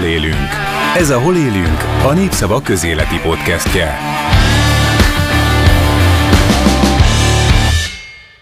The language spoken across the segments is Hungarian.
Hol élünk? Ez a Hol élünk a Népszava közéleti podcastje.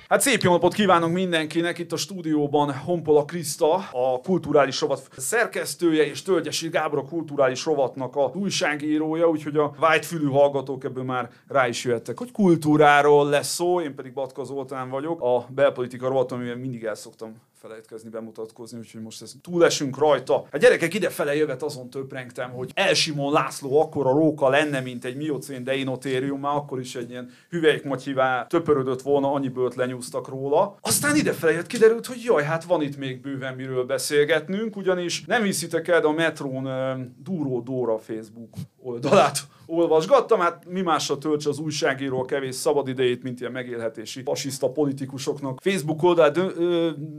Hát szép jó napot kívánunk mindenkinek itt a stúdióban Honpola Kriszta, a kulturális rovat szerkesztője, és Tölgyesi Gábor a kulturális rovatnak a újságírója, úgyhogy a vágyfülű hallgatók ebből már rá is jöttek, hogy kultúráról lesz szó, én pedig Batka Zoltán vagyok, a belpolitika rovat, amiben mindig el szoktam felejtkezni, bemutatkozni, úgyhogy most ez túlesünk rajta. Hát gyerekek, idefele jövet azon töprengtem, hogy Elsimon László akkora róka lenne, mint egy miocén deinotérium, már akkor is egy ilyen hüvelykmatyivá töpörödött volna, annyi bőt lenyúztak róla. Aztán idefele jött kiderült, hogy jaj, hát van itt még bőven miről beszélgetnünk, ugyanis nem hiszitek el, de a Metrón uh, Dúró Dóra Facebook oldalát olvasgattam, hát mi másra töltse az újságíró a kevés szabadidejét, mint ilyen megélhetési fasiszta politikusoknak Facebook oldal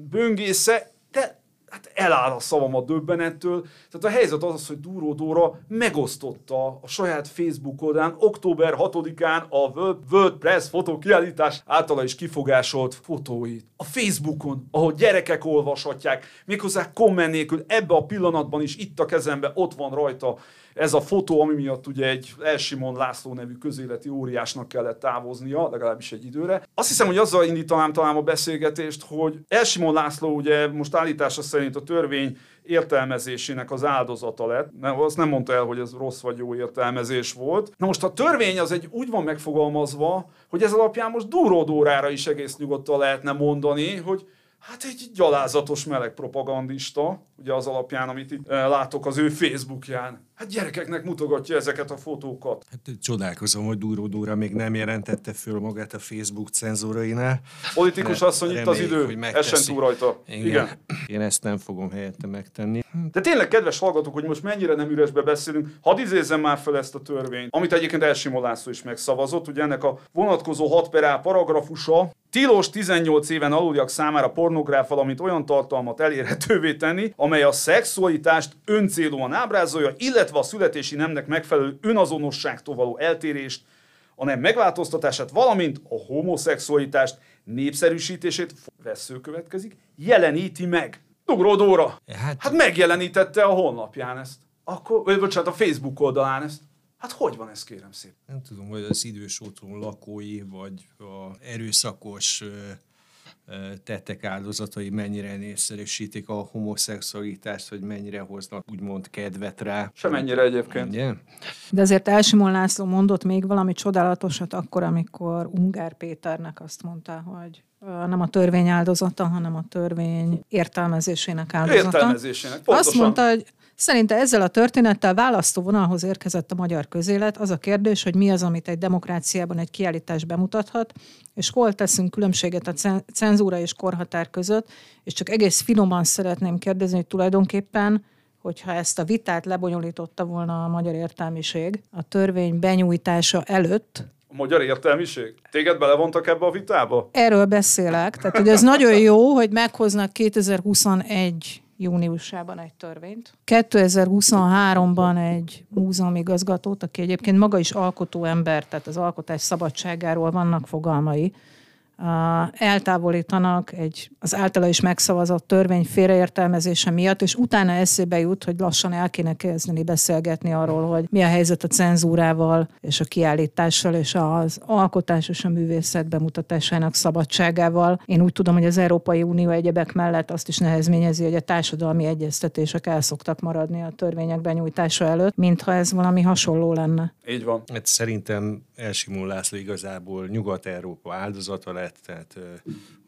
böngésze, de hát eláll a szavam a döbbenettől. Tehát a helyzet az, hogy Dúró Dóra megosztotta a saját Facebook oldalán október 6-án a World Press fotókiállítás általa is kifogásolt fotóit. A Facebookon, ahol gyerekek olvashatják, méghozzá komment nélkül, ebbe a pillanatban is itt a kezembe ott van rajta ez a fotó, ami miatt ugye egy Elsimon László nevű közéleti óriásnak kellett távoznia, legalábbis egy időre. Azt hiszem, hogy azzal indítanám talán a beszélgetést, hogy Elsimon László ugye most állítása szerint a törvény értelmezésének az áldozata lett. Nem, azt nem mondta el, hogy ez rossz vagy jó értelmezés volt. Na most a törvény az egy úgy van megfogalmazva, hogy ez alapján most Dúródórára is egész nyugodtan lehetne mondani, hogy Hát egy gyalázatos meleg propagandista, ugye az alapján, amit itt eh, látok az ő Facebookján. Hát gyerekeknek mutogatja ezeket a fotókat. Hát csodálkozom, hogy Dúró Dóra még nem jelentette föl magát a Facebook cenzúrainál. Politikus asszony, itt az idő, essen túl rajta. Igen. Igen. Én ezt nem fogom helyette megtenni. De tényleg, kedves hallgatók, hogy most mennyire nem üresbe beszélünk, hadd idézzem már fel ezt a törvényt, amit egyébként Elsimó László is megszavazott, ugye ennek a vonatkozó 6 per A paragrafusa Tilos 18 éven aluliak számára pornográf, valamint olyan tartalmat elérhetővé tenni, amely a szexualitást öncélúan ábrázolja, illetve a születési nemnek megfelelő önazonosságtól való eltérést, a nem megváltoztatását, valamint a homoszexualitást népszerűsítését, vesző következik, jeleníti meg. Dugró Dóra, hát, hát megjelenítette a honlapján ezt. Akkor, vagy bocsánat, a Facebook oldalán ezt. Hát hogy van ez, kérem szépen? Nem tudom, hogy az idős otthon lakói, vagy a erőszakos tettek áldozatai mennyire népszerűsítik a homoszexualitást, hogy mennyire hoznak úgymond kedvet rá. Semennyire egyébként. Ugye? De azért Elsimon László mondott még valami csodálatosat akkor, amikor Ungár Péternek azt mondta, hogy nem a törvény áldozata, hanem a törvény értelmezésének áldozata. Értelmezésének, pontosan. Azt mondta, hogy Szerinte ezzel a történettel választóvonalhoz érkezett a magyar közélet. Az a kérdés, hogy mi az, amit egy demokráciában egy kiállítás bemutathat, és hol teszünk különbséget a cenzúra és korhatár között, és csak egész finoman szeretném kérdezni, hogy tulajdonképpen hogyha ezt a vitát lebonyolította volna a magyar értelmiség a törvény benyújtása előtt, a magyar értelmiség? Téged belevontak ebbe a vitába? Erről beszélek. Tehát, hogy ez nagyon jó, hogy meghoznak 2021 júniusában egy törvényt. 2023-ban egy múzeumigazgatót, aki egyébként maga is alkotó ember, tehát az alkotás szabadságáról vannak fogalmai, eltávolítanak egy, az általa is megszavazott törvény félreértelmezése miatt, és utána eszébe jut, hogy lassan el kéne kezdeni beszélgetni arról, hogy mi a helyzet a cenzúrával, és a kiállítással, és az alkotás és a művészet bemutatásának szabadságával. Én úgy tudom, hogy az Európai Unió egyebek mellett azt is nehezményezi, hogy a társadalmi egyeztetések el szoktak maradni a törvények benyújtása előtt, mintha ez valami hasonló lenne. Így van. Hát szerintem Elsimon László igazából Nyugat-Európa áldozata lett, tehát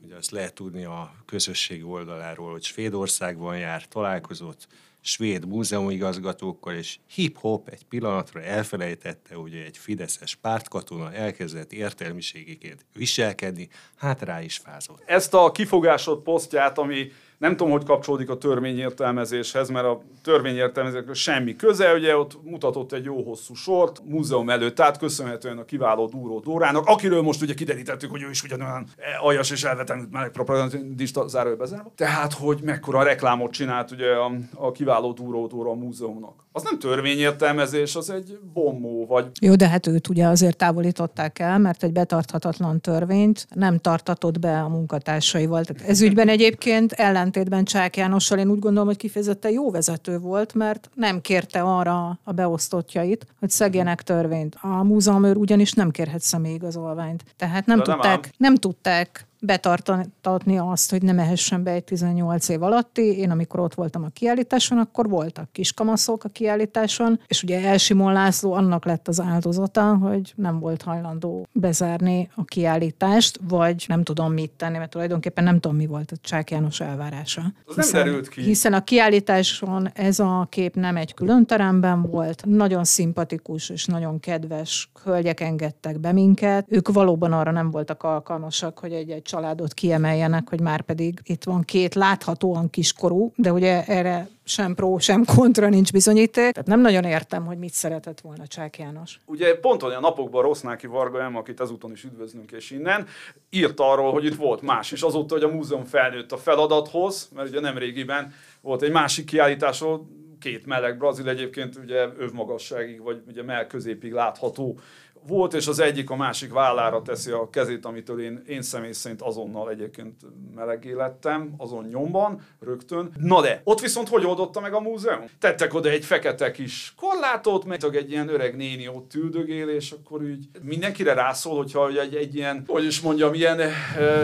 ugye azt lehet tudni a közösség oldaláról, hogy Svédországban jár, találkozott svéd múzeumigazgatókkal, és hip-hop egy pillanatra elfelejtette, hogy egy fideszes pártkatona elkezdett értelmiségiként viselkedni, hát rá is fázott. Ezt a kifogásod posztját, ami nem tudom, hogy kapcsolódik a törvényértelmezéshez, mert a törvényértelmezéshez semmi köze, ugye ott mutatott egy jó hosszú sort, múzeum előtt, tehát köszönhetően a kiváló Dúró Dórának, akiről most ugye kiderítettük, hogy ő is ugyanolyan aljas és elvetemült meleg propagandista zárójelbe zárva. Tehát, hogy mekkora reklámot csinált ugye a, a kiváló Dúró Dóra múzeumnak. Az nem törvényértelmezés, az egy bombó, vagy... Jó, de hát őt ugye azért távolították el, mert egy betarthatatlan törvényt nem tartatott be a munkatársaival. Tehát ez ügyben egyébként ellentétben Csák Jánossal én úgy gondolom, hogy kifejezetten jó vezető volt, mert nem kérte arra a beosztottjait, hogy szegjenek törvényt. A múzeumőr ugyanis nem kérhet személyigazolványt. Tehát nem, De nem tudták, ám. nem tudták betartatni azt, hogy ne mehessen be egy 18 év alatti. Én amikor ott voltam a kiállításon, akkor voltak kiskamaszok a kiállításon, és ugye Elsimon László annak lett az áldozata, hogy nem volt hajlandó bezárni a kiállítást, vagy nem tudom mit tenni, mert tulajdonképpen nem tudom mi volt a Csák János elvárása. Az nem derült ki. Hiszen a kiállításon ez a kép nem egy külön teremben volt, nagyon szimpatikus és nagyon kedves hölgyek engedtek be minket. Ők valóban arra nem voltak alkalmasak, hogy egy-egy családot kiemeljenek, hogy már pedig itt van két láthatóan kiskorú, de ugye erre sem pró, sem kontra nincs bizonyíték. Tehát nem nagyon értem, hogy mit szeretett volna Csák János. Ugye pont olyan napokban Rossznáki Varga Emma, akit ezúton is üdvözlünk és innen, írt arról, hogy itt volt más is. Azóta, hogy a múzeum felnőtt a feladathoz, mert ugye nem régiben volt egy másik kiállításról, két meleg brazil egyébként ugye övmagasságig, vagy ugye mell középig látható volt, és az egyik a másik vállára teszi a kezét, amitől én, én személy szerint azonnal egyébként melegé lettem, azon nyomban, rögtön. Na de, ott viszont hogy oldotta meg a múzeum? Tettek oda egy fekete kis korlátot, meg egy ilyen öreg néni ott üldögél, és akkor úgy mindenkire rászól, hogyha egy, egy ilyen, hogy is mondjam, ilyen e,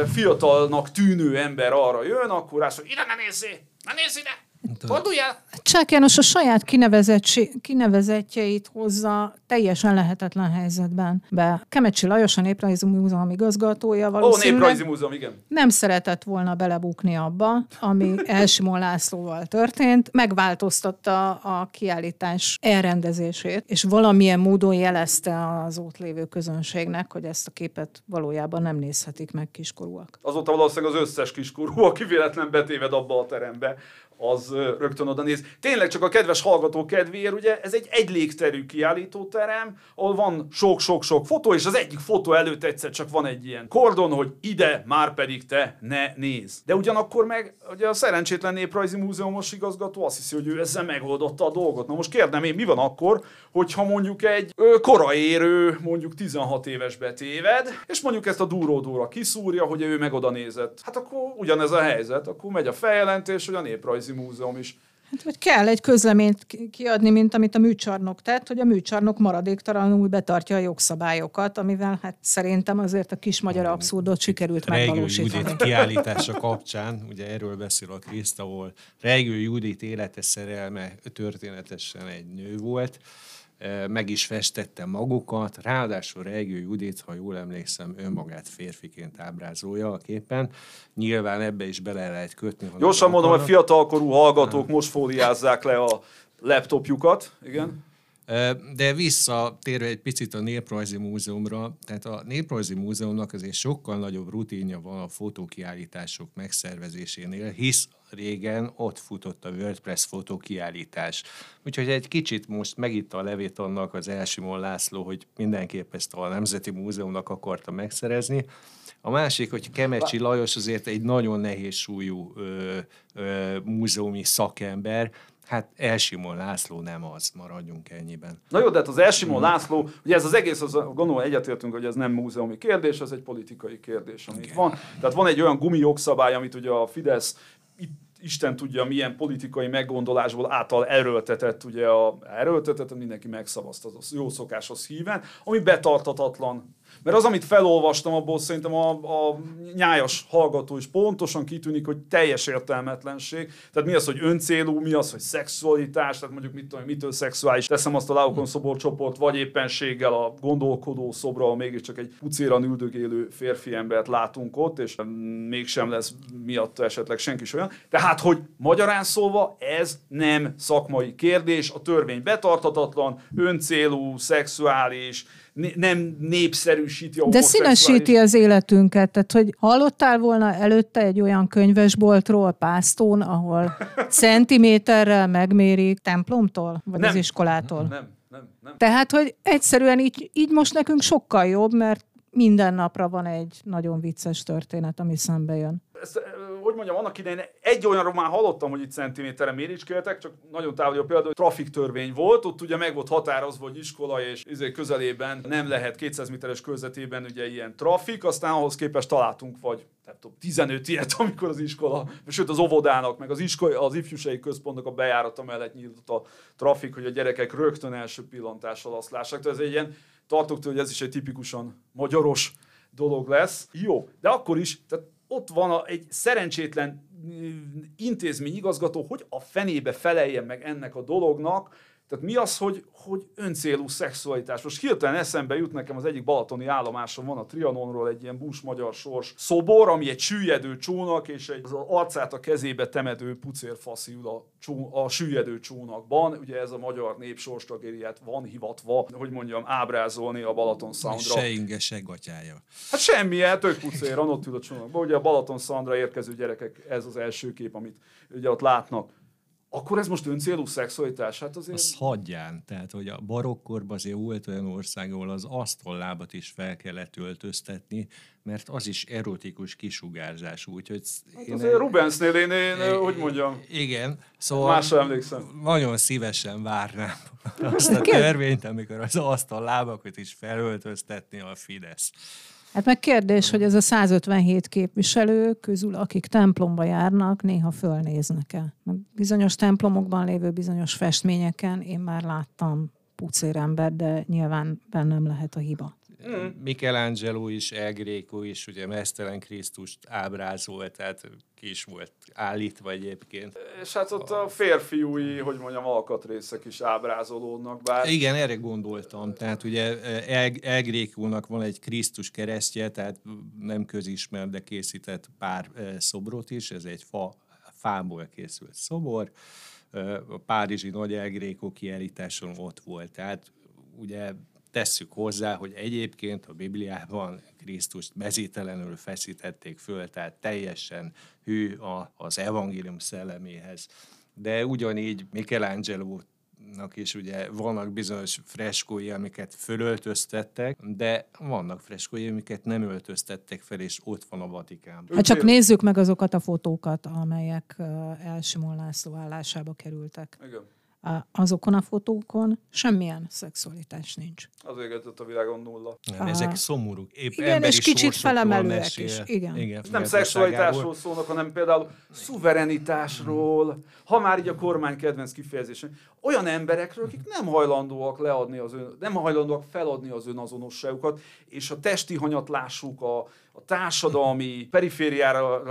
fiatalnak tűnő ember arra jön, akkor rászól, ide ne nézzé, ne nézz ide, fordulj el! Csák János a saját kinevezettjeit hozza teljesen lehetetlen helyzetben be. Kemecsi Lajos, a Néprajzi Múzeum igazgatója Ó, valószínűleg Néprajzi Múzeum, igen. nem szeretett volna belebukni abba, ami Elsimon Lászlóval történt, megváltoztatta a kiállítás elrendezését, és valamilyen módon jelezte az ott lévő közönségnek, hogy ezt a képet valójában nem nézhetik meg kiskorúak. Azóta valószínűleg az összes kiskorú, aki véletlen betéved abba a terembe, az rögtön oda néz. Tényleg csak a kedves hallgató kedvéért, ugye ez egy egy légterű kiállítóterem, ahol van sok-sok-sok fotó, és az egyik fotó előtt egyszer csak van egy ilyen kordon, hogy ide már pedig te ne néz. De ugyanakkor meg ugye a szerencsétlen néprajzi múzeumos igazgató azt hiszi, hogy ő ezzel megoldotta a dolgot. Na most kérdem én, mi van akkor, hogyha mondjuk egy ö, koraérő, mondjuk 16 éves betéved, és mondjuk ezt a duródóra kiszúrja, hogy ő meg oda nézett. Hát akkor ugyanez a helyzet, akkor megy a feljelentés, hogy a néprajzi múzeum is. Hát, vagy kell egy közleményt ki- kiadni, mint amit a műcsarnok tett, hogy a műcsarnok maradéktalanul betartja a jogszabályokat, amivel hát szerintem azért a kis magyar abszurdot sikerült Rejgő megvalósítani. Judit kiállítása kapcsán, ugye erről beszél a Kriszta, ahol Rejgő Judit élete szerelme történetesen egy nő volt, meg is festette magukat, ráadásul Rejgő Judit, ha jól emlékszem, önmagát férfiként ábrázolja a képen. Nyilván ebbe is bele lehet kötni. Gyorsan mondom, akarnak. fiatalkorú hallgatók most fóliázzák le a laptopjukat. Igen. Ö, De visszatérve egy picit a Néprajzi Múzeumra, tehát a Néprajzi Múzeumnak azért sokkal nagyobb rutinja van a fotókiállítások megszervezésénél, hisz régen ott futott a WordPress fotókiállítás. Úgyhogy egy kicsit most megitta a levét annak az Elsimon László, hogy mindenképp ezt a Nemzeti Múzeumnak akarta megszerezni. A másik, hogy Kemecsi Lajos azért egy nagyon nehéz súlyú ö, ö, múzeumi szakember, Hát Elsimon László nem az, maradjunk ennyiben. Na jó, de hát az. Elsimon László, ugye ez az egész, az, gondolom egyetértünk, hogy ez nem múzeumi kérdés, ez egy politikai kérdés, amit van. Tehát van egy olyan gumi jogszabály, amit ugye a Fidesz itt Isten tudja, milyen politikai meggondolásból által erőltetett, ugye a erőltetett, mindenki megszavazta, az jó szokáshoz híven, ami betartatatlan. Mert az, amit felolvastam, abból szerintem a, a nyájas hallgató is pontosan kitűnik, hogy teljes értelmetlenség. Tehát mi az, hogy öncélú, mi az, hogy szexualitás, tehát mondjuk mit tudom, mitől szexuális. Teszem azt a Laukon szobor csoport, vagy éppenséggel a gondolkodó szobra, ahol mégiscsak egy pucéran üldögélő férfi embert látunk ott, és mégsem lesz miatta esetleg senki is olyan. Tehát, hogy magyarán szólva ez nem szakmai kérdés, a törvény betartatatlan, öncélú, szexuális, nem népszerűsíti a De színesíti az életünket, tehát hogy hallottál volna előtte egy olyan könyvesboltról Pásztón, ahol centiméterrel megmérik templomtól, vagy Nem. az iskolától? Nem, nem, nem. Tehát, hogy egyszerűen így, így most nekünk sokkal jobb, mert minden napra van egy nagyon vicces történet, ami szembe jön. Ezt, hogy mondjam, annak idején egy olyanról már hallottam, hogy itt centiméterre méricskéltek, csak nagyon távoli a példa, hogy trafik törvény volt, ott ugye meg volt határozva, hogy iskola és izé közelében nem lehet 200 méteres körzetében ugye ilyen trafik, aztán ahhoz képest találtunk vagy nem tudom, 15 ilyet, amikor az iskola, sőt az óvodának, meg az, iskola, az ifjúsági központnak a bejárata mellett nyílt a trafik, hogy a gyerekek rögtön első pillantással azt lássák. Tehát ez egy ilyen, tartok hogy ez is egy tipikusan magyaros dolog lesz. Jó, de akkor is, tehát ott van a, egy szerencsétlen mm, intézményigazgató, hogy a fenébe feleljen meg ennek a dolognak, tehát mi az, hogy, hogy öncélú szexualitás? Most hirtelen eszembe jut nekem az egyik balatoni állomáson van a Trianonról egy ilyen bús magyar sors szobor, ami egy süllyedő csónak, és egy az arcát a kezébe temedő pucérfaszi ül a, csó, a süllyedő csónakban. Ugye ez a magyar nép sorstragériát van hivatva, hogy mondjam, ábrázolni a Balaton Soundra. Se inge, se gatyája. Hát semmilyen, tök pucér, ott ül a csónakban. Ugye a Balaton Soundra érkező gyerekek, ez az első kép, amit ugye ott látnak akkor ez most öncélú szexualitás? Hát azért... Az hagyján. Tehát, hogy a barokkorban azért volt olyan ország, ahol az asztallábat is fel kellett öltöztetni, mert az is erotikus kisugárzás. Úgyhogy hát én azért Rubensnél én, én, én, hogy mondjam. Igen. Szóval Másra emlékszem. Nagyon szívesen várnám azt a törvényt, amikor az asztallábakat is felöltöztetni a Fidesz. Hát meg kérdés, hogy ez a 157 képviselő közül, akik templomba járnak, néha fölnéznek-e. Meg bizonyos templomokban lévő bizonyos festményeken én már láttam pucérember, de nyilván bennem lehet a hiba. Mm. Michelangelo is, El Greco is, ugye Mesztelen Krisztust ábrázolt, tehát ki is volt állítva egyébként. És hát ott a férfiúi, hogy mondjam, alkatrészek is ábrázolódnak. Bár... Igen, erre gondoltam. Tehát ugye El, El Greco-nak van egy Krisztus keresztje, tehát nem közismert, de készített pár szobrot is, ez egy fa, fából készült szobor. A Párizsi Nagy El Greco kiállításon ott volt. Tehát ugye tesszük hozzá, hogy egyébként a Bibliában Krisztust mezítelenül feszítették föl, tehát teljesen hű a, az evangélium szelleméhez. De ugyanígy Michelangelo is ugye vannak bizonyos freskói, amiket fölöltöztettek, de vannak freskói, amiket nem öltöztettek fel, és ott van a Vatikánban. Hát csak nézzük meg azokat a fotókat, amelyek Elsimon László állásába kerültek. Igen azokon a fotókon semmilyen szexualitás nincs. Az égetett a világon nulla. Nem, ezek szomorú. Épp igen, és kicsit felemelőek is. Igen. igen nem szexualitásról szólnak, hanem például szuverenitásról, ha már így a kormány kedvenc kifejezésen, olyan emberekről, akik nem hajlandóak leadni az ön, nem hajlandóak feladni az önazonosságukat, és a testi hanyatlásuk, a, a társadalmi perifériára,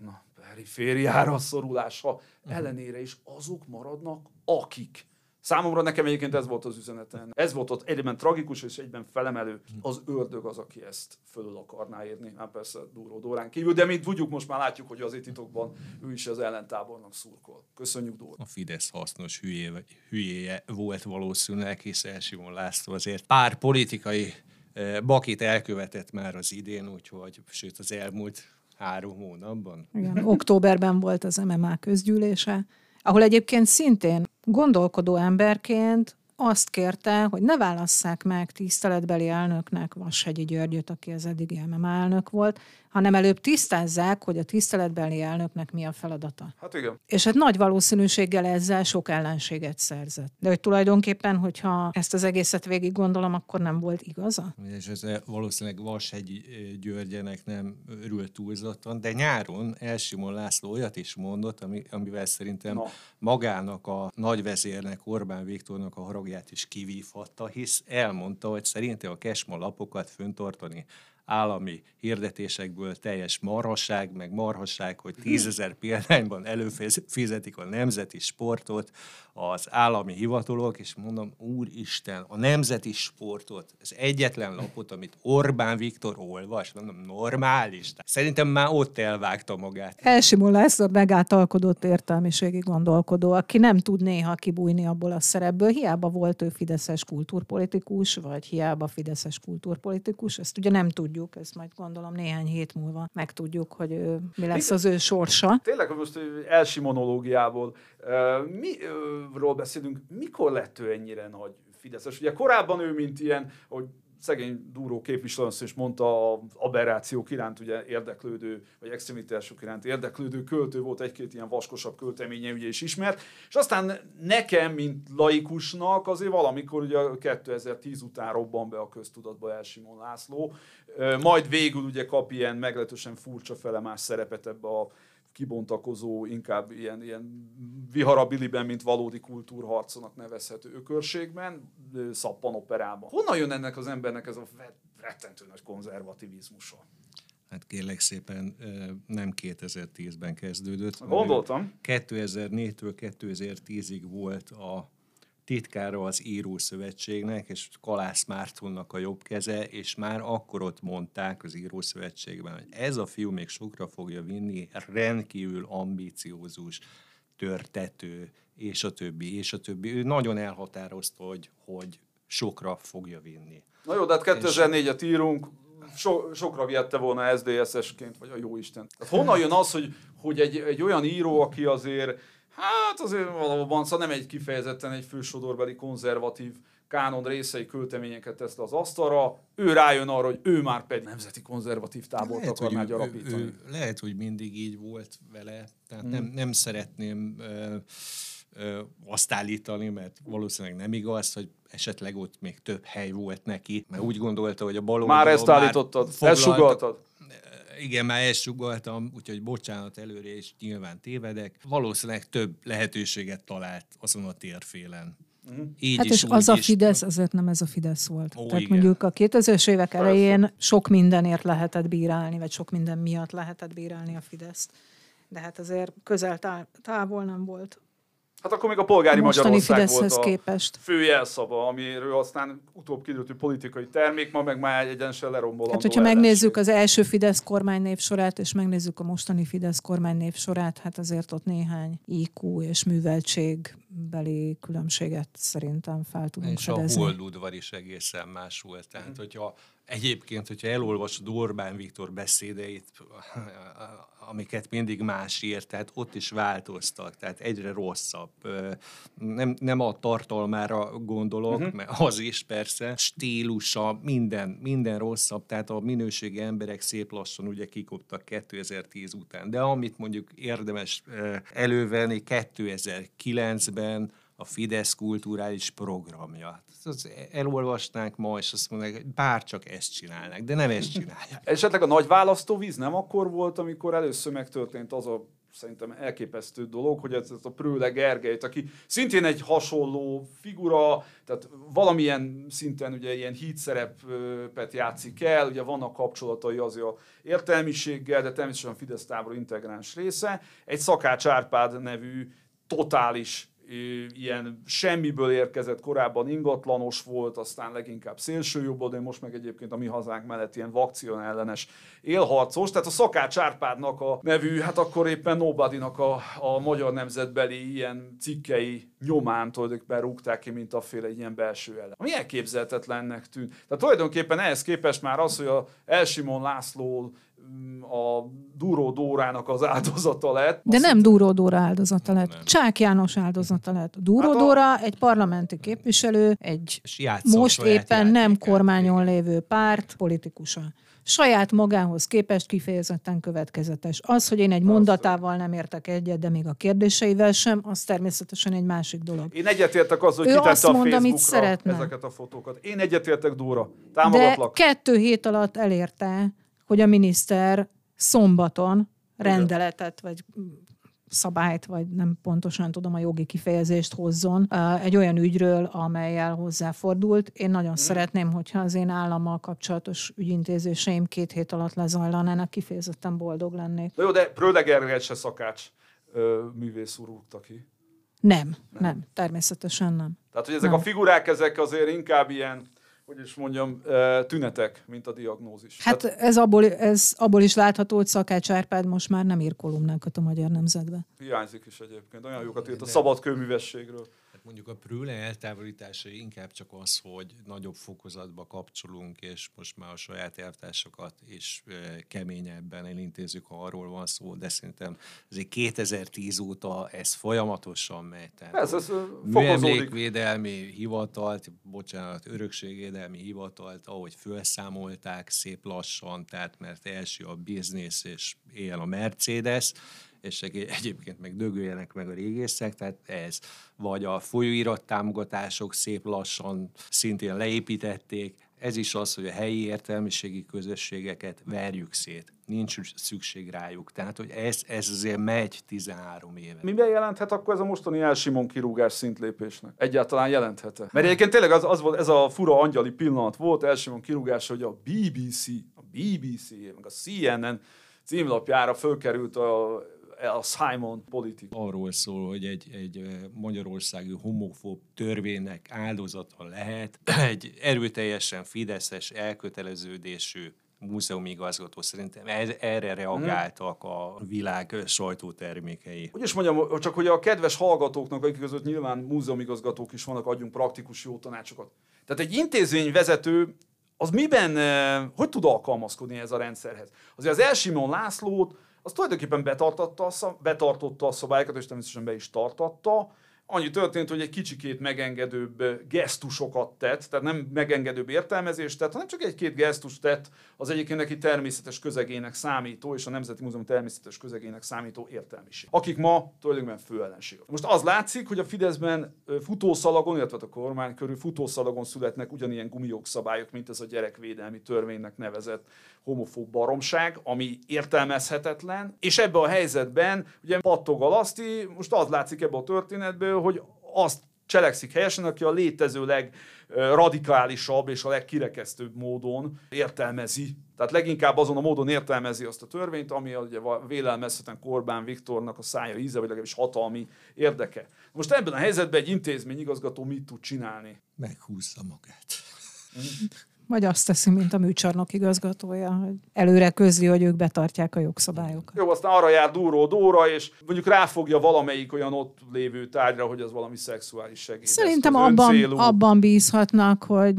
na, perifériára szorulása ellenére is azok maradnak, akik. Számomra nekem egyébként ez volt az üzenetem. Ez volt ott egyben tragikus és egyben felemelő. Az ördög az, aki ezt fölül akarná érni. Hát persze Dúró Dórán kívül, de mint tudjuk, most már látjuk, hogy az titokban ő is az ellentábornak szurkol. Köszönjük, Dóra. A Fidesz hasznos hülyé, hülyéje volt valószínűleg, hisz Simon László azért pár politikai eh, bakit elkövetett már az idén, úgyhogy, sőt az elmúlt három hónapban. Igen, októberben volt az MMA közgyűlése, ahol egyébként szintén gondolkodó emberként azt kérte, hogy ne válasszák meg tiszteletbeli elnöknek Vashegyi Györgyöt, aki az eddigi MMA elnök volt, hanem előbb tisztázzák, hogy a tiszteletbeli elnöknek mi a feladata. Hát igen. És hát nagy valószínűséggel ezzel sok ellenséget szerzett. De hogy tulajdonképpen, hogyha ezt az egészet végig gondolom, akkor nem volt igaza? És ez valószínűleg Vashegy Györgyenek nem örült túlzottan, de nyáron Elsimon László olyat is mondott, ami, amivel szerintem no. magának a nagyvezérnek, Orbán Viktornak a haragját is kivívhatta, hisz elmondta, hogy szerintem a kesma lapokat föntartani állami hirdetésekből teljes marhasság, meg marhasság, hogy tízezer példányban előfizetik a nemzeti sportot, az állami hivatalok, és mondom, úristen, a nemzeti sportot, ez egyetlen lapot, amit Orbán Viktor olvas, mondom, normális. Szerintem már ott elvágta magát. Elsimul lesz a megátalkodott értelmiségi gondolkodó, aki nem tud néha kibújni abból a szerepből. Hiába volt ő fideszes kultúrpolitikus, vagy hiába fideszes kultúrpolitikus, ezt ugye nem tudjuk, ezt majd gondolom néhány hét múlva megtudjuk, hogy ő, mi lesz az ő sorsa. Tényleg most elsimonológiából miről beszélünk, mikor lett ő ennyire nagy Fideszes? Ugye korábban ő, mint ilyen, hogy szegény duró képviselő is mondta, a aberrációk iránt ugye érdeklődő, vagy extremitások iránt érdeklődő költő volt egy-két ilyen vaskosabb költeménye ugye is ismert, és aztán nekem, mint laikusnak azért valamikor ugye 2010 után robban be a köztudatba Elsimon László, majd végül ugye kap ilyen meglehetősen furcsa felemás szerepet ebbe a kibontakozó, inkább ilyen, ilyen viharabiliben, mint valódi kultúrharconak nevezhető ökörségben, szappanoperában. Honnan jön ennek az embernek ez a rettentő nagy konzervativizmusa? Hát kérlek szépen nem 2010-ben kezdődött. Gondoltam. 2004-től 2010-ig volt a titkára az Írószövetségnek, és Kalász Mártonnak a jobb keze, és már akkor ott mondták az Írószövetségben, hogy ez a fiú még sokra fogja vinni, rendkívül ambíciózus, törtető, és a többi, és a többi. Ő nagyon elhatározta, hogy, hogy sokra fogja vinni. Na jó, de hát 2004-et írunk, so, sokra viette volna SZDSZ-esként, vagy a jó Isten. Tehát honnan jön az, hogy, hogy egy, egy olyan író, aki azért Hát azért valóban, szóval nem egy kifejezetten egy fősodorbeli konzervatív kánon részei költeményeket tesz az asztalra, ő rájön arra, hogy ő már pedig nemzeti konzervatív tábort lehet, akarná gyarapítani. Ő, ő, lehet, hogy mindig így volt vele, tehát hmm. nem, nem szeretném ö, ö, azt állítani, mert valószínűleg nem igaz, hogy esetleg ott még több hely volt neki, mert úgy gondolta, hogy a baloldalon Már ezt állítottad, ezt sugaltad igen, már ezt sugaltam, úgyhogy bocsánat előre, és nyilván tévedek. Valószínűleg több lehetőséget talált azon a térfélen. Uh-huh. Így hát és az a Fidesz, is. azért nem ez a Fidesz volt. Ó, Tehát igen. mondjuk a 2000-es évek elején sok mindenért lehetett bírálni, vagy sok minden miatt lehetett bírálni a Fideszt. De hát azért közel távol nem volt. Hát akkor még a polgári a Magyarország Fideszhez volt a képest. fő jelszava, amiről aztán utóbb kiderült, hogy politikai termék, ma meg már egyenesen lerombol. Hát, hogyha megnézzük az első Fidesz kormánynév sorát, és megnézzük a mostani Fidesz kormánynév sorát, hát azért ott néhány IQ és műveltség beli különbséget szerintem fel tudunk És fedezni. a holdudvar is egészen más volt. Tehát, mm. hogyha egyébként, hogyha elolvasod Orbán Viktor beszédeit, amiket mindig más írt, tehát ott is változtak, tehát egyre rosszabb. Nem, nem a tartalmára gondolok, uh-huh. mert az is persze, stílusa, minden, minden rosszabb, tehát a minőségi emberek szép lassan ugye kikoptak 2010 után. De amit mondjuk érdemes elővenni 2009-ben, a Fidesz kulturális programja. Az elolvasnánk ma, és azt mondják, hogy bárcsak ezt csinálnak, de nem ezt csinálják. Esetleg a nagy választóvíz nem akkor volt, amikor először megtörtént az a szerintem elképesztő dolog, hogy ez, ez a Prőle Gergelyt, aki szintén egy hasonló figura, tehát valamilyen szinten ugye ilyen hídszerepet játszik el, ugye vannak kapcsolatai azért a értelmiséggel, de természetesen a Fidesz tábor integráns része. Egy Szakács Árpád nevű totális ilyen semmiből érkezett, korábban ingatlanos volt, aztán leginkább de most meg egyébként a mi hazánk mellett ilyen vakcion ellenes élharcos. Tehát a Szakács Árpádnak a nevű, hát akkor éppen nobody a, a magyar nemzetbeli ilyen cikkei nyomán tulajdonképpen rúgták ki, mint a féle ilyen belső ellen. Ami elképzelhetetlennek tűnt. Tehát tulajdonképpen ehhez képest már az, hogy a Elsimon László a Duró Dórának az áldozata lett. De nem Duró Dóra áldozata lett. Nem. Csák János áldozata lett. Duró hát a... Dóra egy parlamenti képviselő, egy most éppen nem kormányon lévő párt politikusa saját magához képest kifejezetten következetes. Az, hogy én egy mondatával nem értek egyet, de még a kérdéseivel sem, az természetesen egy másik dolog. Én egyetértek az, hogy kitette azt a amit szeretne. ezeket a fotókat. Én egyetértek Dóra. Támogatlak. De kettő hét alatt elérte, hogy a miniszter szombaton rendeletet, vagy szabályt, vagy nem pontosan tudom a jogi kifejezést hozzon egy olyan ügyről, amelyel hozzáfordult. Én nagyon hmm. szeretném, hogyha az én állammal kapcsolatos ügyintézéseim két hét alatt lezajlanának, kifejezetten boldog lennék. Na jó, de Prödeger se szakács művész úr ki. Nem, nem, nem, természetesen nem. Tehát, hogy ezek nem. a figurák, ezek azért inkább ilyen hogy is mondjam, tünetek, mint a diagnózis. Hát Tehát, ez, abból, ez abból is látható, hogy Szakács Árpád most már nem ír kolumnákat a Magyar Nemzetbe. Hiányzik is egyébként. Olyan jókat írt a szabad kőművességről. Mondjuk a Prüle eltávolítása inkább csak az, hogy nagyobb fokozatba kapcsolunk, és most már a saját elvtársakat is keményebben elintézzük, ha arról van szó, de szerintem azért 2010 óta ez folyamatosan megy. Tehát ez, ez műemlékvédelmi hivatalt, bocsánat, örökségvédelmi hivatalt, ahogy felszámolták szép lassan, tehát mert első a biznisz és él a Mercedes, és egyébként meg dögöljenek meg a régészek, tehát ez. Vagy a folyóirat támogatások szép lassan szintén leépítették, ez is az, hogy a helyi értelmiségi közösségeket verjük szét. Nincs szükség rájuk. Tehát, hogy ez, ez azért megy 13 éve. Miben jelenthet akkor ez a mostani elsimon kirúgás szintlépésnek? Egyáltalán jelenthet-e? Mert egyébként tényleg az, az volt, ez a fura angyali pillanat volt, elsimon kirúgás, hogy a BBC, a BBC, meg a CNN címlapjára fölkerült a a Simon politika. Arról szól, hogy egy, egy magyarországi homofób törvénynek áldozata lehet egy erőteljesen fideszes elköteleződésű múzeumigazgató szerintem erre reagáltak a világ sajtótermékei. Hogy is mondjam, csak hogy a kedves hallgatóknak, akik között nyilván múzeumigazgatók is vannak, adjunk praktikus jó tanácsokat. Tehát egy intézmény vezető az miben, hogy tud alkalmazkodni ez a rendszerhez? Azért az Elsimon Lászlót az tulajdonképpen betartotta a, betartotta a szabályokat, és természetesen be is tartotta, Annyi történt, hogy egy kicsikét megengedőbb gesztusokat tett, tehát nem megengedőbb értelmezést tett, hanem csak egy-két gesztust tett az egyébként neki természetes közegének számító, és a Nemzeti Múzeum természetes közegének számító értelmiség. Akik ma tulajdonképpen főellenségek. Most az látszik, hogy a Fideszben futószalagon, illetve a kormány körül futószalagon születnek ugyanilyen gumijogszabályok, mint ez a gyerekvédelmi törvénynek nevezett homofób baromság, ami értelmezhetetlen, és ebbe a helyzetben ugye pattog a laszti, most az látszik ebbe a történetből, hogy azt cselekszik helyesen, aki a létező legradikálisabb és a legkirekesztőbb módon értelmezi. Tehát leginkább azon a módon értelmezi azt a törvényt, ami ugye vélelmezhetően Korbán Viktornak a szája íze, vagy legalábbis hatalmi érdeke. Most ebben a helyzetben egy intézmény igazgató mit tud csinálni? Meghúzza magát. Vagy azt teszi, mint a műcsarnok igazgatója, hogy előre közli, hogy ők betartják a jogszabályokat. Jó, aztán arra jár duró Dóra, és mondjuk ráfogja valamelyik olyan ott lévő tárgyra, hogy az valami szexuális segéd. Szerintem abban, abban bízhatnak, hogy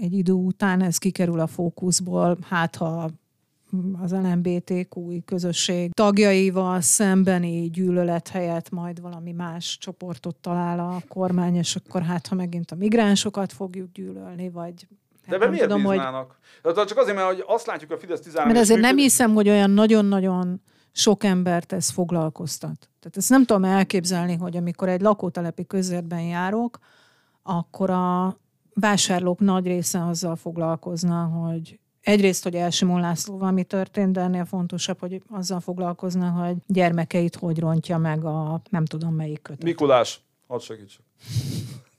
egy idő után ez kikerül a fókuszból, hát ha az LMBTQ közösség tagjaival szembeni gyűlölet helyett majd valami más csoportot talál a kormány, és akkor hát, ha megint a migránsokat fogjuk gyűlölni, vagy de ebben miért tudom, bíznának? Hogy... Csak azért, mert hogy azt látjuk a Fidesz 13 Mert azért nem hiszem, hogy olyan nagyon-nagyon sok embert ez foglalkoztat. Tehát ezt nem tudom elképzelni, hogy amikor egy lakótelepi közértben járok, akkor a vásárlók nagy része azzal foglalkozna, hogy egyrészt, hogy Elsimon Lászlóval mi történt, de ennél fontosabb, hogy azzal foglalkozna, hogy gyermekeit hogy rontja meg a nem tudom melyik kötet. Mikulás, hadd segítsek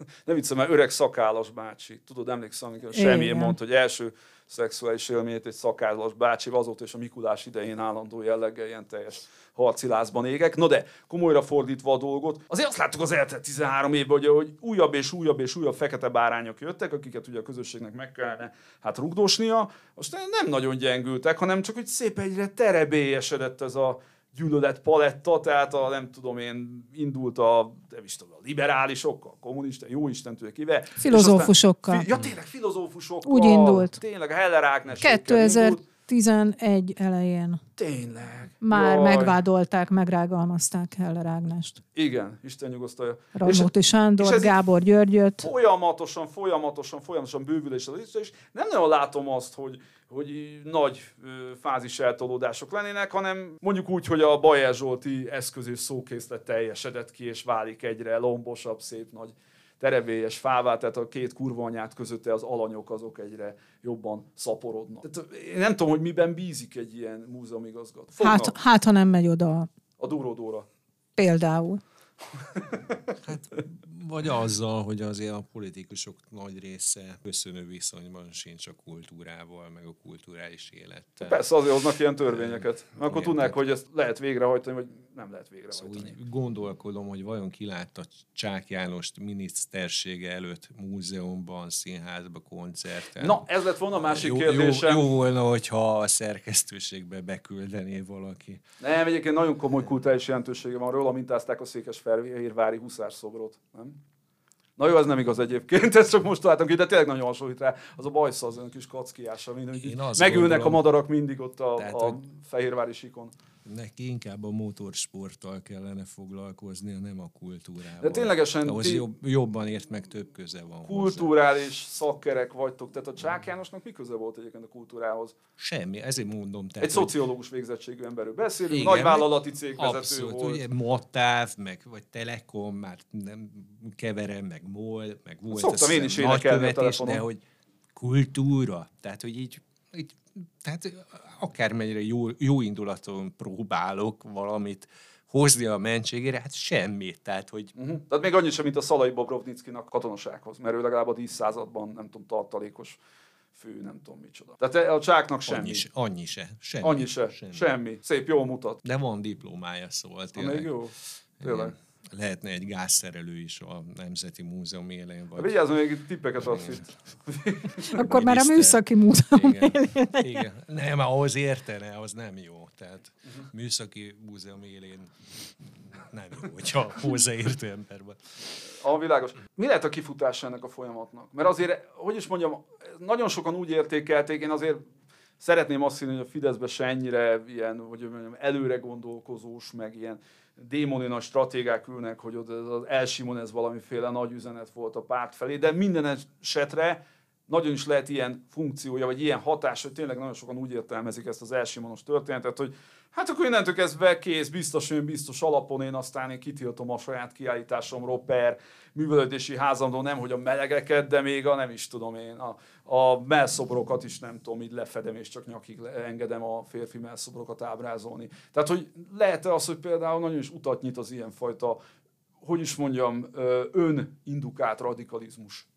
nem viccem, mert öreg szakállas bácsi. Tudod, emlékszem, amikor semmi mondta, hogy első szexuális élményét egy szakállas bácsi, azóta és a Mikulás idején állandó jelleggel ilyen teljes harci lázban égek. No de, komolyra fordítva a dolgot, azért azt láttuk az eltelt 13 évben, hogy, hogy újabb és újabb és újabb fekete bárányok jöttek, akiket ugye a közösségnek meg kellene hát rugdosnia. Most nem nagyon gyengültek, hanem csak hogy szép egyre terebélyesedett ez a gyűlölet paletta, tehát a, nem tudom én, indult a, nem is tudom, a liberálisokkal, kommunista, jó Isten tudja kivel. Filozófusokkal. Aztán, ja, tényleg filozófusokkal. Úgy indult. Tényleg a Heller Ágnes. 2011 elején. Tényleg. Már Jaj. megvádolták, megrágalmazták Heller Ágnest. Igen, Isten nyugosztalja. Radnóti Sándor, és Gábor Györgyöt. Folyamatosan, folyamatosan, folyamatosan bővülés az és nem nagyon látom azt, hogy hogy nagy fázis eltolódások lennének, hanem mondjuk úgy, hogy a Bajer Zsolti eszköz és szókészlet teljesedett ki, és válik egyre lombosabb, szép nagy terebélyes fává, tehát a két kurva anyát között az alanyok azok egyre jobban szaporodnak. Tehát én nem tudom, hogy miben bízik egy ilyen múzeumigazgató. Hát, hát, ha nem megy oda. A Durodóra. Például. Hát, vagy azzal, hogy azért a politikusok nagy része köszönő viszonyban sincs a kultúrával, meg a kulturális élettel. Persze azért hoznak ilyen törvényeket. Mert akkor tudnák, hogy ezt lehet végrehajtani, vagy nem lehet végrehajtani. Szóval úgy gondolkodom, hogy vajon kilátta Csák Jánost minisztersége előtt múzeumban, színházban, koncerten. Na, ez lett volna a másik jó, kérdésem. Jó, jó volna, hogyha a szerkesztőségbe beküldené valaki. Nem, egyébként nagyon komoly kulturális jelentősége van róla, mintázták a Székesfehérvári huszár szobrot, nem? Na jó, ez nem igaz egyébként, ezt csak most találtam ki, de tényleg nagyon hasonlít rá. Az a bajsza az olyan kis kackiása, mint, megülnek gondolom, a madarak mindig ott a, tehát, a fehérvári sikon neki inkább a motorsporttal kellene foglalkoznia, nem a kultúrával. De ténylegesen... Ahhoz ti... jobb, jobban ért meg több köze van Kulturális hozzá. szakkerek vagytok. Tehát a Csák Jánosnak mi köze volt egyébként a kultúrához? Semmi, ezért mondom. Tehát, Egy hogy... szociológus végzettségű emberről beszélünk, Igen, nagy vállalati cégvezető abszolút, volt. Ugye, Motáv, meg vagy Telekom, már nem keverem, meg MOL, meg volt Szoktam én is énekelni a telefonon. De hogy kultúra, tehát hogy így, így tehát akármennyire jó, jó indulaton próbálok valamit hozni a mentségére, hát semmit. Tehát, hogy... Uh-huh. Tehát még annyi sem, mint a Szalai Bobrovnickinak katonasághoz, mert ő legalább a 10 században, nem tudom, tartalékos fő, nem tudom micsoda. Tehát a csáknak semmi. Annyi se. Annyi se. Semmi. Annyi se. Semmi. semmi. Szép, jól mutat. De van diplomája, szóval tényleg. Még jó. Tényleg lehetne egy gázszerelő is a Nemzeti Múzeum élén. Vagy... Vigyázzon, még tippeket adsz itt. Akkor már a Műszaki Múzeum igen, élén. Igen. Nem, ahhoz értene, az nem jó. Tehát uh-huh. Műszaki Múzeum élén nem jó, hogyha hozzáértő ember van. A világos. Mi lehet a kifutása ennek a folyamatnak? Mert azért, hogy is mondjam, nagyon sokan úgy értékelték, én azért szeretném azt hinni, hogy a Fideszben se ennyire ilyen, hogy mondjam, előre gondolkozós, meg ilyen démoni nagy stratégák ülnek, hogy ott az elsimon ez valamiféle nagy üzenet volt a párt felé, de minden esetre nagyon is lehet ilyen funkciója, vagy ilyen hatás, hogy tényleg nagyon sokan úgy értelmezik ezt az elsimonos történetet, hogy hát akkor innentől kezdve kész, biztos, hogy biztos alapon én aztán én kitiltom a saját kiállításomról per művelődési házamról, nem hogy a melegeket, de még a nem is tudom én, a, a melszobrokat is nem tudom, így lefedem, és csak nyakig engedem a férfi melszobrokat ábrázolni. Tehát, hogy lehet-e az, hogy például nagyon is utat nyit az ilyenfajta, hogy is mondjam, önindukált radikalizmus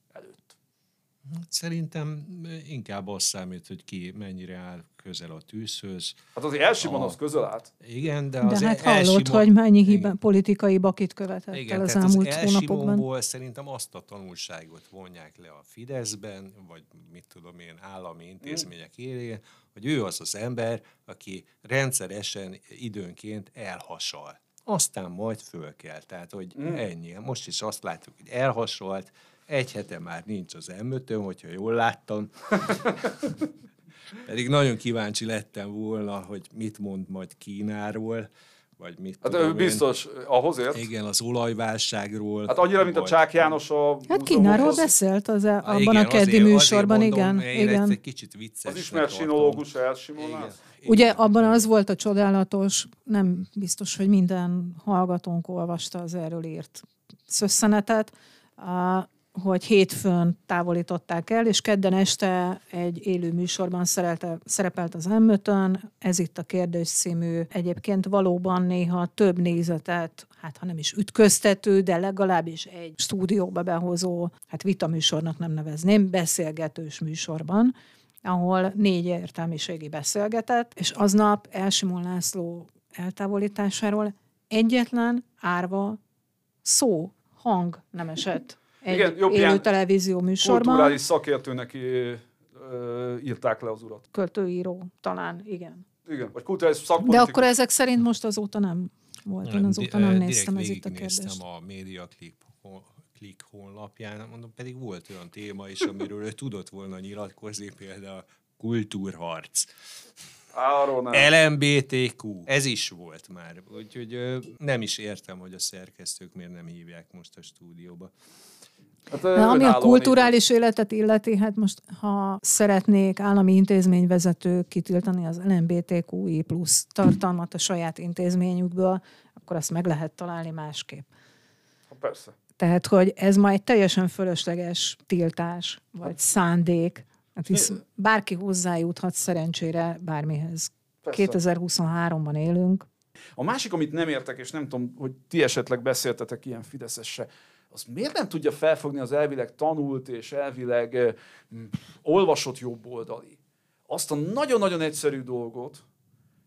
szerintem inkább az számít, hogy ki mennyire áll közel a tűzhöz. Hát azért Elsimon a... az közel állt. Igen, de, de az hát hallott, Elsimon... hogy mennyi hiba, politikai bakit követett igen, el az elmúlt az hónapokban. szerintem azt a tanulságot vonják le a Fideszben, vagy mit tudom én, állami intézmények mm. élén, hogy ő az az ember, aki rendszeresen időnként elhasal. Aztán majd föl kell. Tehát, hogy mm. ennyi. Most is azt látjuk, hogy elhasalt, egy hete már nincs az emötön, hogyha jól láttam. Pedig nagyon kíváncsi lettem volna, hogy mit mond majd Kínáról, vagy mit Hát ő biztos, én. ahhoz ért. Igen, az olajválságról. Hát annyira, mint a Csák János a... Hát Kínáról az... beszélt az, e- abban igen, a keddi azért, műsorban, azért mondom, igen. igen. egy kicsit vicces. Az ismert sinológus elsimolás. Ugye abban az volt a csodálatos, nem biztos, hogy minden hallgatónk olvasta az erről írt szösszenetet, hogy hétfőn távolították el, és kedden este egy élő műsorban szerelte, szerepelt az m ez itt a kérdés című, egyébként valóban néha több nézetet, hát ha nem is ütköztető, de legalábbis egy stúdióba behozó, hát vitaműsornak nem nevezném, beszélgetős műsorban, ahol négy értelmiségi beszélgetett, és aznap Elsimon László eltávolításáról egyetlen árva szó, hang nem esett egy Igen, jobb élő televízió műsorban. Kulturális szakértőnek írták le az urat. Költőíró, talán, igen. Igen, vagy kulturális szakpolitikus. De akkor ezek szerint most azóta nem volt. Nem, Én azóta nem néztem ez itt a kérdést. a média klip Klik honlapján, mondom, pedig volt olyan téma is, amiről ő tudott volna nyilatkozni, például kultúrharc. Arról nem. LMBTQ. Ez is volt már. Úgyhogy nem is értem, hogy a szerkesztők miért nem hívják most a stúdióba. Hát, Na, ami a kulturális négy. életet illeti, hát most ha szeretnék állami intézményvezetők kitiltani az LMBTQI plusz tartalmat a saját intézményükből, akkor azt meg lehet találni másképp. Ha persze. Tehát, hogy ez ma egy teljesen fölösleges tiltás, vagy szándék. Hát hisz bárki hozzájuthat szerencsére bármihez. Persze. 2023-ban élünk. A másik, amit nem értek, és nem tudom, hogy ti esetleg beszéltetek ilyen Fideszesse, az miért nem tudja felfogni az elvileg tanult és elvileg olvasott jobboldali? Azt a nagyon-nagyon egyszerű dolgot,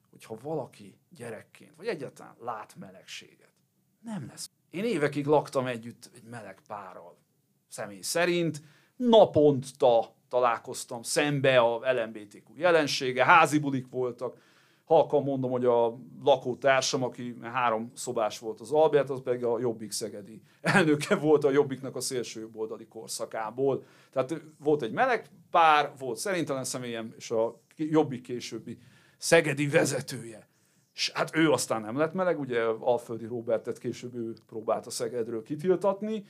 hogyha valaki gyerekként, vagy egyáltalán lát melegséget, nem lesz. Én évekig laktam együtt egy meleg párral, személy szerint, naponta találkoztam szembe a LMBTQ jelensége, házi bulik voltak, halkan mondom, hogy a lakótársam, aki három szobás volt az Albert, az pedig a Jobbik Szegedi elnöke volt a Jobbiknak a szélső oldali korszakából. Tehát volt egy meleg pár, volt szerintem személyem, és a Jobbik későbbi szegedi vezetője. És hát ő aztán nem lett meleg, ugye Alföldi Robertet később ő próbálta Szegedről kitiltatni,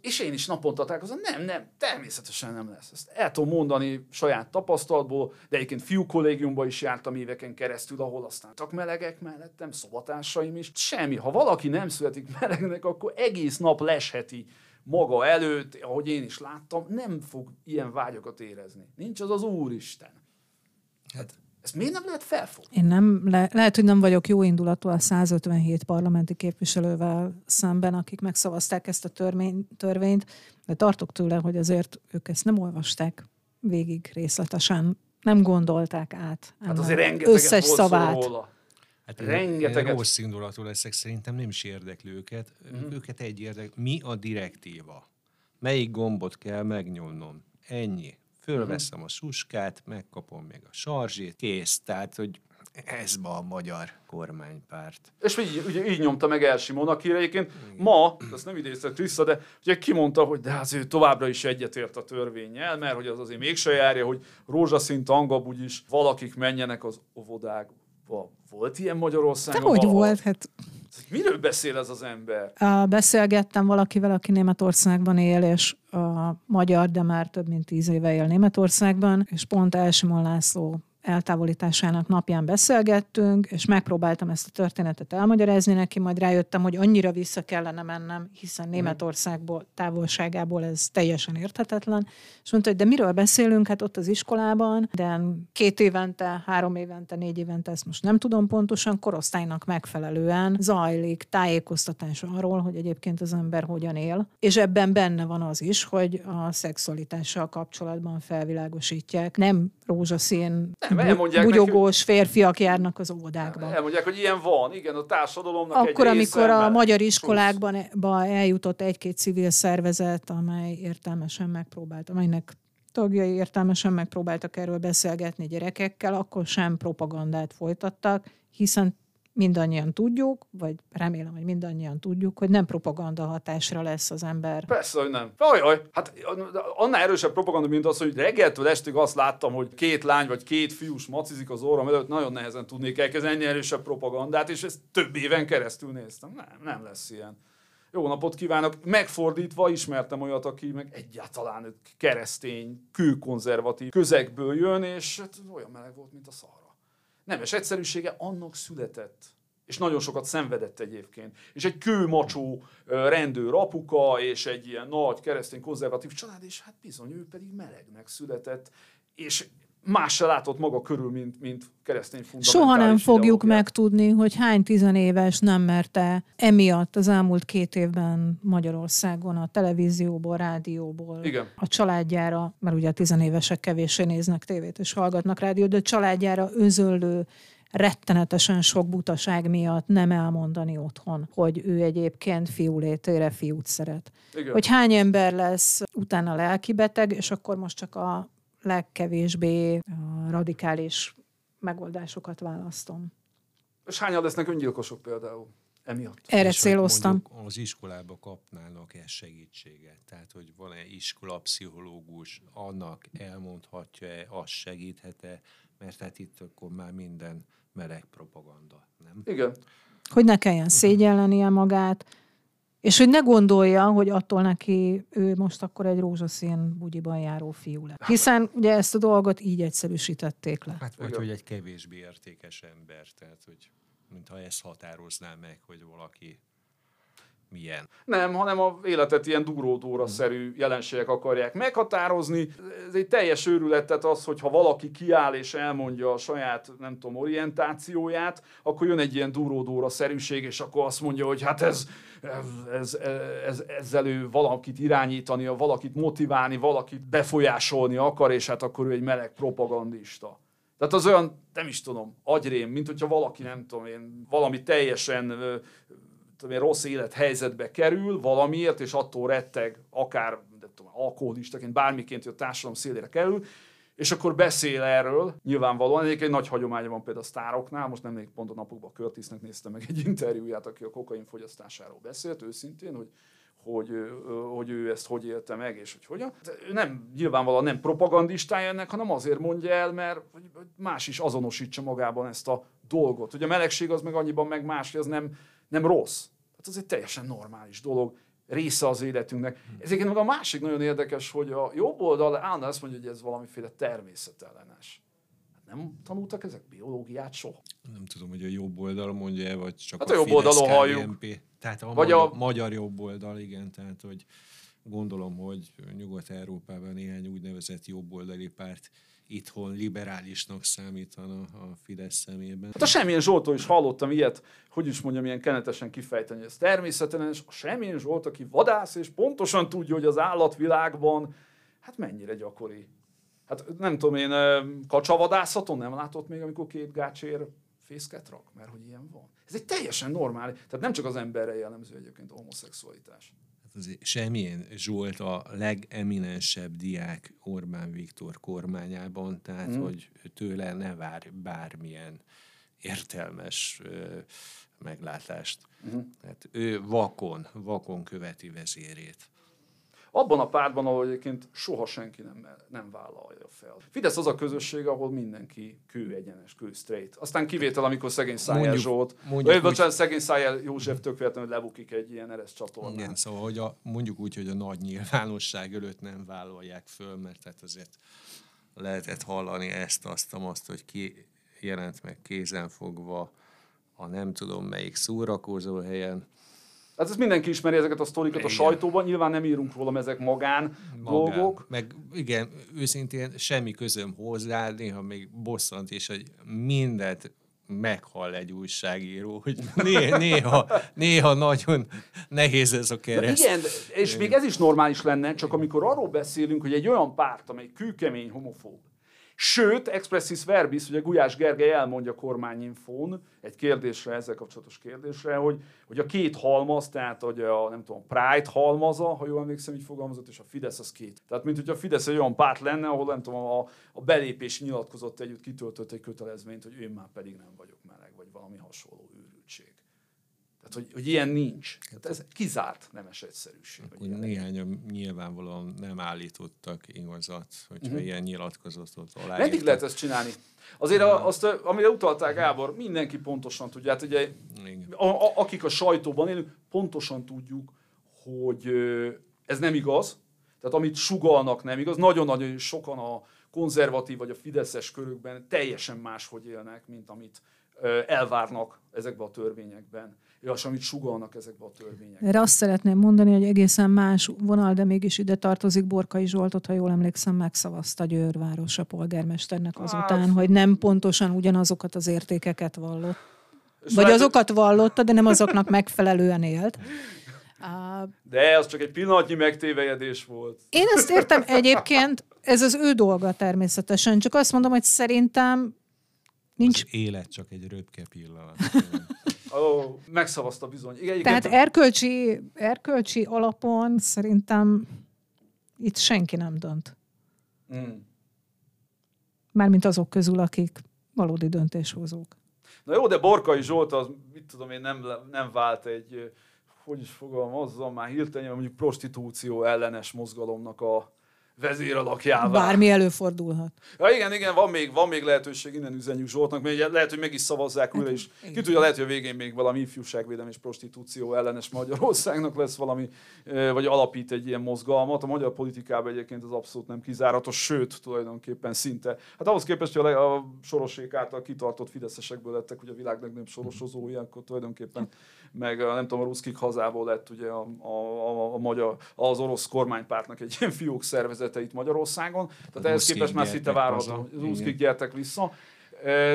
és én is naponta találkozom, nem, nem, természetesen nem lesz. Ezt el tudom mondani saját tapasztalatból, de egyébként fiú kollégiumban is jártam éveken keresztül, ahol aztán csak melegek mellettem, szobatársaim is. Semmi. Ha valaki nem születik melegnek, akkor egész nap lesheti maga előtt, ahogy én is láttam, nem fog ilyen vágyakat érezni. Nincs az az Úristen. Hát ezt miért nem lehet felfogni? Én nem, le, lehet, hogy nem vagyok jó indulatú a 157 parlamenti képviselővel szemben, akik megszavazták ezt a törvény, törvényt, de tartok tőle, hogy azért ők ezt nem olvasták végig részletesen, nem gondolták át. Hát azért rengeteget összes szavát. Róla. Hát Rengeteget. Rossz indulatú leszek, szerintem nem is érdekli őket. Mm. Őket egy érdekli. Mi a direktíva? Melyik gombot kell megnyomnom? Ennyi fölveszem a suskát, megkapom még a sarzsét, kész. Tehát, hogy ez ma a magyar kormánypárt. És így, ugye, így nyomta meg Elsimon, aki egyébként ma, ezt nem idézett vissza, de ugye kimondta, hogy de az ő továbbra is egyetért a törvényel, mert hogy az azért mégse járja, hogy rózsaszín tangab úgyis valakik menjenek az óvodákba. Volt ilyen Magyarországon? De hogy volt? Hát Miről beszél ez az ember? Beszélgettem valakivel, aki Németországban él, és a magyar, de már több mint tíz éve él Németországban, és pont Elsimon László eltávolításának napján beszélgettünk, és megpróbáltam ezt a történetet elmagyarázni neki, majd rájöttem, hogy annyira vissza kellene mennem, hiszen mhm. Németországból, távolságából ez teljesen érthetetlen. És mondta, hogy de miről beszélünk, hát ott az iskolában, de két évente, három évente, négy évente, ezt most nem tudom pontosan, korosztálynak megfelelően zajlik tájékoztatás arról, hogy egyébként az ember hogyan él. És ebben benne van az is, hogy a szexualitással kapcsolatban felvilágosítják. Nem rózsaszín elmondják bugyogós neki, férfiak járnak az óvodákba. Elmondják, hogy ilyen van, igen, a társadalomnak Akkor, egy amikor a magyar iskolákban eljutott egy-két civil szervezet, amely értelmesen megpróbált, amelynek tagjai értelmesen megpróbáltak erről beszélgetni gyerekekkel, akkor sem propagandát folytattak, hiszen mindannyian tudjuk, vagy remélem, hogy mindannyian tudjuk, hogy nem propaganda hatásra lesz az ember. Persze, hogy nem. Ajaj, hát annál erősebb propaganda, mint az, hogy reggeltől estig azt láttam, hogy két lány vagy két fiús macizik az óram előtt, nagyon nehezen tudnék elkezdeni ennyi erősebb propagandát, és ezt több éven keresztül néztem. Nem, nem lesz ilyen. Jó napot kívánok! Megfordítva ismertem olyat, aki meg egyáltalán keresztény, kőkonzervatív közegből jön, és hát olyan meleg volt, mint a szar. Nemes egyszerűsége annak született. És nagyon sokat szenvedett egyébként. És egy kőmacsó rendőr apuka, és egy ilyen nagy keresztény konzervatív család, és hát bizony ő pedig melegnek született. És más se látott maga körül, mint, mint keresztény fundamentális Soha nem fogjuk megtudni, hogy hány tizenéves nem merte emiatt az elmúlt két évben Magyarországon a televízióból, rádióból, Igen. a családjára, mert ugye a tizenévesek kevéssé néznek tévét és hallgatnak rádiót, de a családjára özöllő rettenetesen sok butaság miatt nem elmondani otthon, hogy ő egyébként fiú létére fiút szeret. Igen. Hogy hány ember lesz utána lelkibeteg, és akkor most csak a legkevésbé radikális megoldásokat választom. És hányan lesznek öngyilkosok például? Emiatt. Erre és céloztam. Az iskolába kapnának ezt segítséget. Tehát, hogy van-e iskolapszichológus, annak elmondhatja-e, az segíthet-e, mert hát itt akkor már minden meleg propaganda, nem? Igen. Hogy ne kelljen szégyellenie magát, és hogy ne gondolja, hogy attól neki ő most akkor egy rózsaszín bugyiban járó fiú lett. Hiszen ugye ezt a dolgot így egyszerűsítették le. Hát vagy, hogy egy kevésbé értékes ember, tehát hogy mintha ezt határozná meg, hogy valaki milyen. Nem, hanem a életet ilyen duródóra-szerű jelenségek akarják meghatározni. Ez egy teljes őrület, tehát az, hogyha valaki kiáll és elmondja a saját, nem tudom, orientációját, akkor jön egy ilyen duródóra-szerűség, és akkor azt mondja, hogy hát ez, ez, ez, ez, ezzel ő valakit irányítani, valakit motiválni, valakit befolyásolni akar, és hát akkor ő egy meleg propagandista. Tehát az olyan, nem is tudom, agyrém, mint hogyha valaki, nem tudom én, valami teljesen tudom, rossz élethelyzetbe kerül valamiért, és attól retteg, akár nem tudom, alkoholistaként, bármiként, hogy a társadalom szélére kerül, és akkor beszél erről, nyilvánvalóan. Egyébként nagy hagyománya van például a sztároknál, most nem pont a napokban Curtisnek néztem meg egy interjúját, aki a kokain fogyasztásáról beszélt őszintén, hogy hogy, hogy ő ezt hogy élte meg, és hogy hogyan. Nem, nyilvánvalóan nem propagandistája ennek, hanem azért mondja el, mert más is azonosítsa magában ezt a dolgot. Ugye a melegség az meg annyiban meg más, hogy az nem, nem rossz. Hát az egy teljesen normális dolog, része az életünknek. Ezért meg a másik nagyon érdekes, hogy a jobb oldal állandóan azt mondja, hogy ez valamiféle természetellenes. Hát nem tanultak ezek biológiát soha? Nem tudom, hogy a jobb oldal mondja vagy csak hát a, a jobb oldalon halljuk. Tehát a, vagy magyar, a magyar jobb oldal, igen, tehát hogy gondolom, hogy Nyugat-Európában néhány úgynevezett jobboldali párt itthon liberálisnak számítana a Fidesz szemében. Hát a Semmilyen Zsoltól is hallottam ilyet, hogy is mondjam, ilyen kenetesen kifejteni, ez természetesen, és a Semmilyen Zsolt, aki vadász, és pontosan tudja, hogy az állatvilágban, hát mennyire gyakori. Hát nem tudom én, kacsavadászaton nem látott még, amikor két gácsér fészket rak, mert hogy ilyen van. Ez egy teljesen normális, tehát nem csak az emberre jellemző egyébként a homoszexualitás. Semmilyen Zsolt a legeminensebb diák Orbán Viktor kormányában, tehát mm. hogy tőle ne vár bármilyen értelmes ö, meglátást. Mm. Tehát ő vakon, vakon követi vezérét abban a pártban, ahol egyébként soha senki nem, nem vállalja fel. Fidesz az a közösség, ahol mindenki kő egyenes, kő straight. Aztán kivétel, amikor szegény Szájel Zsolt, mondjuk, vagy úgy, szegény Szájel József tök véletlenül lebukik egy ilyen eres csatornán. Igen, szóval hogy a, mondjuk úgy, hogy a nagy nyilvánosság előtt nem vállalják föl, mert tehát azért lehetett hallani ezt, azt, azt, hogy ki jelent meg kézenfogva a nem tudom melyik szórakozó helyen, Hát ez mindenki ismeri ezeket a sztorikat igen. a sajtóban, nyilván nem írunk róla, ezek magán, magán dolgok. Meg igen, őszintén semmi közöm hozzá, néha még bosszant is, hogy mindent meghal egy újságíró, hogy néha, néha, néha nagyon nehéz ez a kereszt. igen, és még ez is normális lenne, csak amikor arról beszélünk, hogy egy olyan párt, amely kőkemény homofób, Sőt, expressis verbis, ugye Gulyás Gergely elmondja kormányinfón egy kérdésre, ezzel kapcsolatos kérdésre, hogy, hogy a két halmaz, tehát hogy a, nem tudom, Pride halmaza, ha jól emlékszem, így fogalmazott, és a Fidesz az két. Tehát, mint hogy a Fidesz egy olyan párt lenne, ahol nem tudom, a, a belépési nyilatkozott együtt kitöltött egy kötelezményt, hogy én már pedig nem vagyok meleg, vagy valami hasonló. Tehát, hogy, hogy ilyen nincs. Tehát ez kizárt nemes egyszerűség. Akkor néhányan nyilvánvalóan nem állítottak igazat, hogyha uh-huh. ilyen nyilatkozatot aláírtak. Meddig lehet ezt csinálni? Azért a, azt, amire utaltál Gábor, mindenki pontosan tudja. Hát ugye, a, a, akik a sajtóban élünk, pontosan tudjuk, hogy ez nem igaz. Tehát amit sugalnak nem igaz. Nagyon-nagyon sokan a konzervatív vagy a fideszes körökben teljesen máshogy élnek, mint amit elvárnak ezekben a törvényekben és amit sugalnak ezekbe a törvényekbe. Erre azt szeretném mondani, hogy egészen más vonal, de mégis ide tartozik Borkai Zsoltot, ha jól emlékszem, megszavazta Győrváros a polgármesternek azután, hát, hogy nem pontosan ugyanazokat az értékeket vallott. Vagy lehet, azokat vallotta, de nem azoknak megfelelően élt. De az csak egy pillanatnyi megtévejedés volt. Én ezt értem egyébként, ez az ő dolga természetesen, csak azt mondom, hogy szerintem nincs... Az élet csak egy röpke pillanat. Megszavazta bizony. Igen, Tehát erkölcsi, erkölcsi alapon szerintem itt senki nem dönt. Mm. Mármint azok közül, akik valódi döntéshozók. Na jó, de Borkai Zsolt az, mit tudom én, nem, nem vált egy, hogy is fogalmazzam már hirtelen, mondjuk prostitúció ellenes mozgalomnak a, vezéralakjává. Bármi előfordulhat. Ja, igen, igen, van még, van még lehetőség, innen üzenjük Zsoltnak, mert lehet, hogy meg is szavazzák újra, és ki tudja, lehet, hogy a végén még valami ifjúságvédelmi és prostitúció ellenes Magyarországnak lesz valami, vagy alapít egy ilyen mozgalmat. A magyar politikában egyébként az abszolút nem kizáratos, sőt, tulajdonképpen szinte. Hát ahhoz képest, hogy a, a sorosék által kitartott fideszesekből lettek, hogy a világ legnagyobb sorosozói, akkor tulajdonképpen meg nem tudom, a ruszkik hazából lett ugye a, a, a, a magyar, az orosz kormánypártnak egy ilyen fiók szervezete itt Magyarországon. Tehát ehhez képest már szinte várható, az ruszkik gyertek vissza.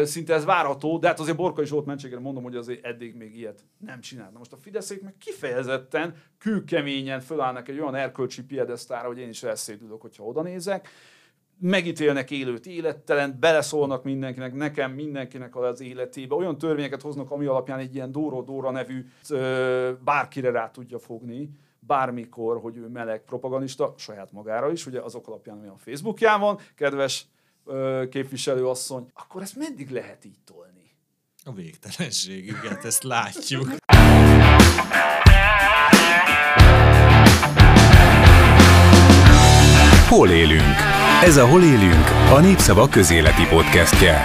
Szinte ez várható, de hát azért Borkai Zsolt mentségére mondom, hogy azért eddig még ilyet nem csinált. most a Fideszék meg kifejezetten, kőkeményen fölállnak egy olyan erkölcsi piedesztára, hogy én is elszédülök, hogyha oda nézek megítélnek élőt élettelen, beleszólnak mindenkinek, nekem mindenkinek az életébe, olyan törvényeket hoznak, ami alapján egy ilyen Dóra Dóra nevű bárkire rá tudja fogni, bármikor, hogy ő meleg propagandista, saját magára is, ugye azok alapján, ami a Facebookján van, kedves ö, képviselőasszony, akkor ezt meddig lehet így tolni? A végtelenség, igen, ezt látjuk. Hol élünk? Ez a Hol élünk, a Népszava közéleti podcastje.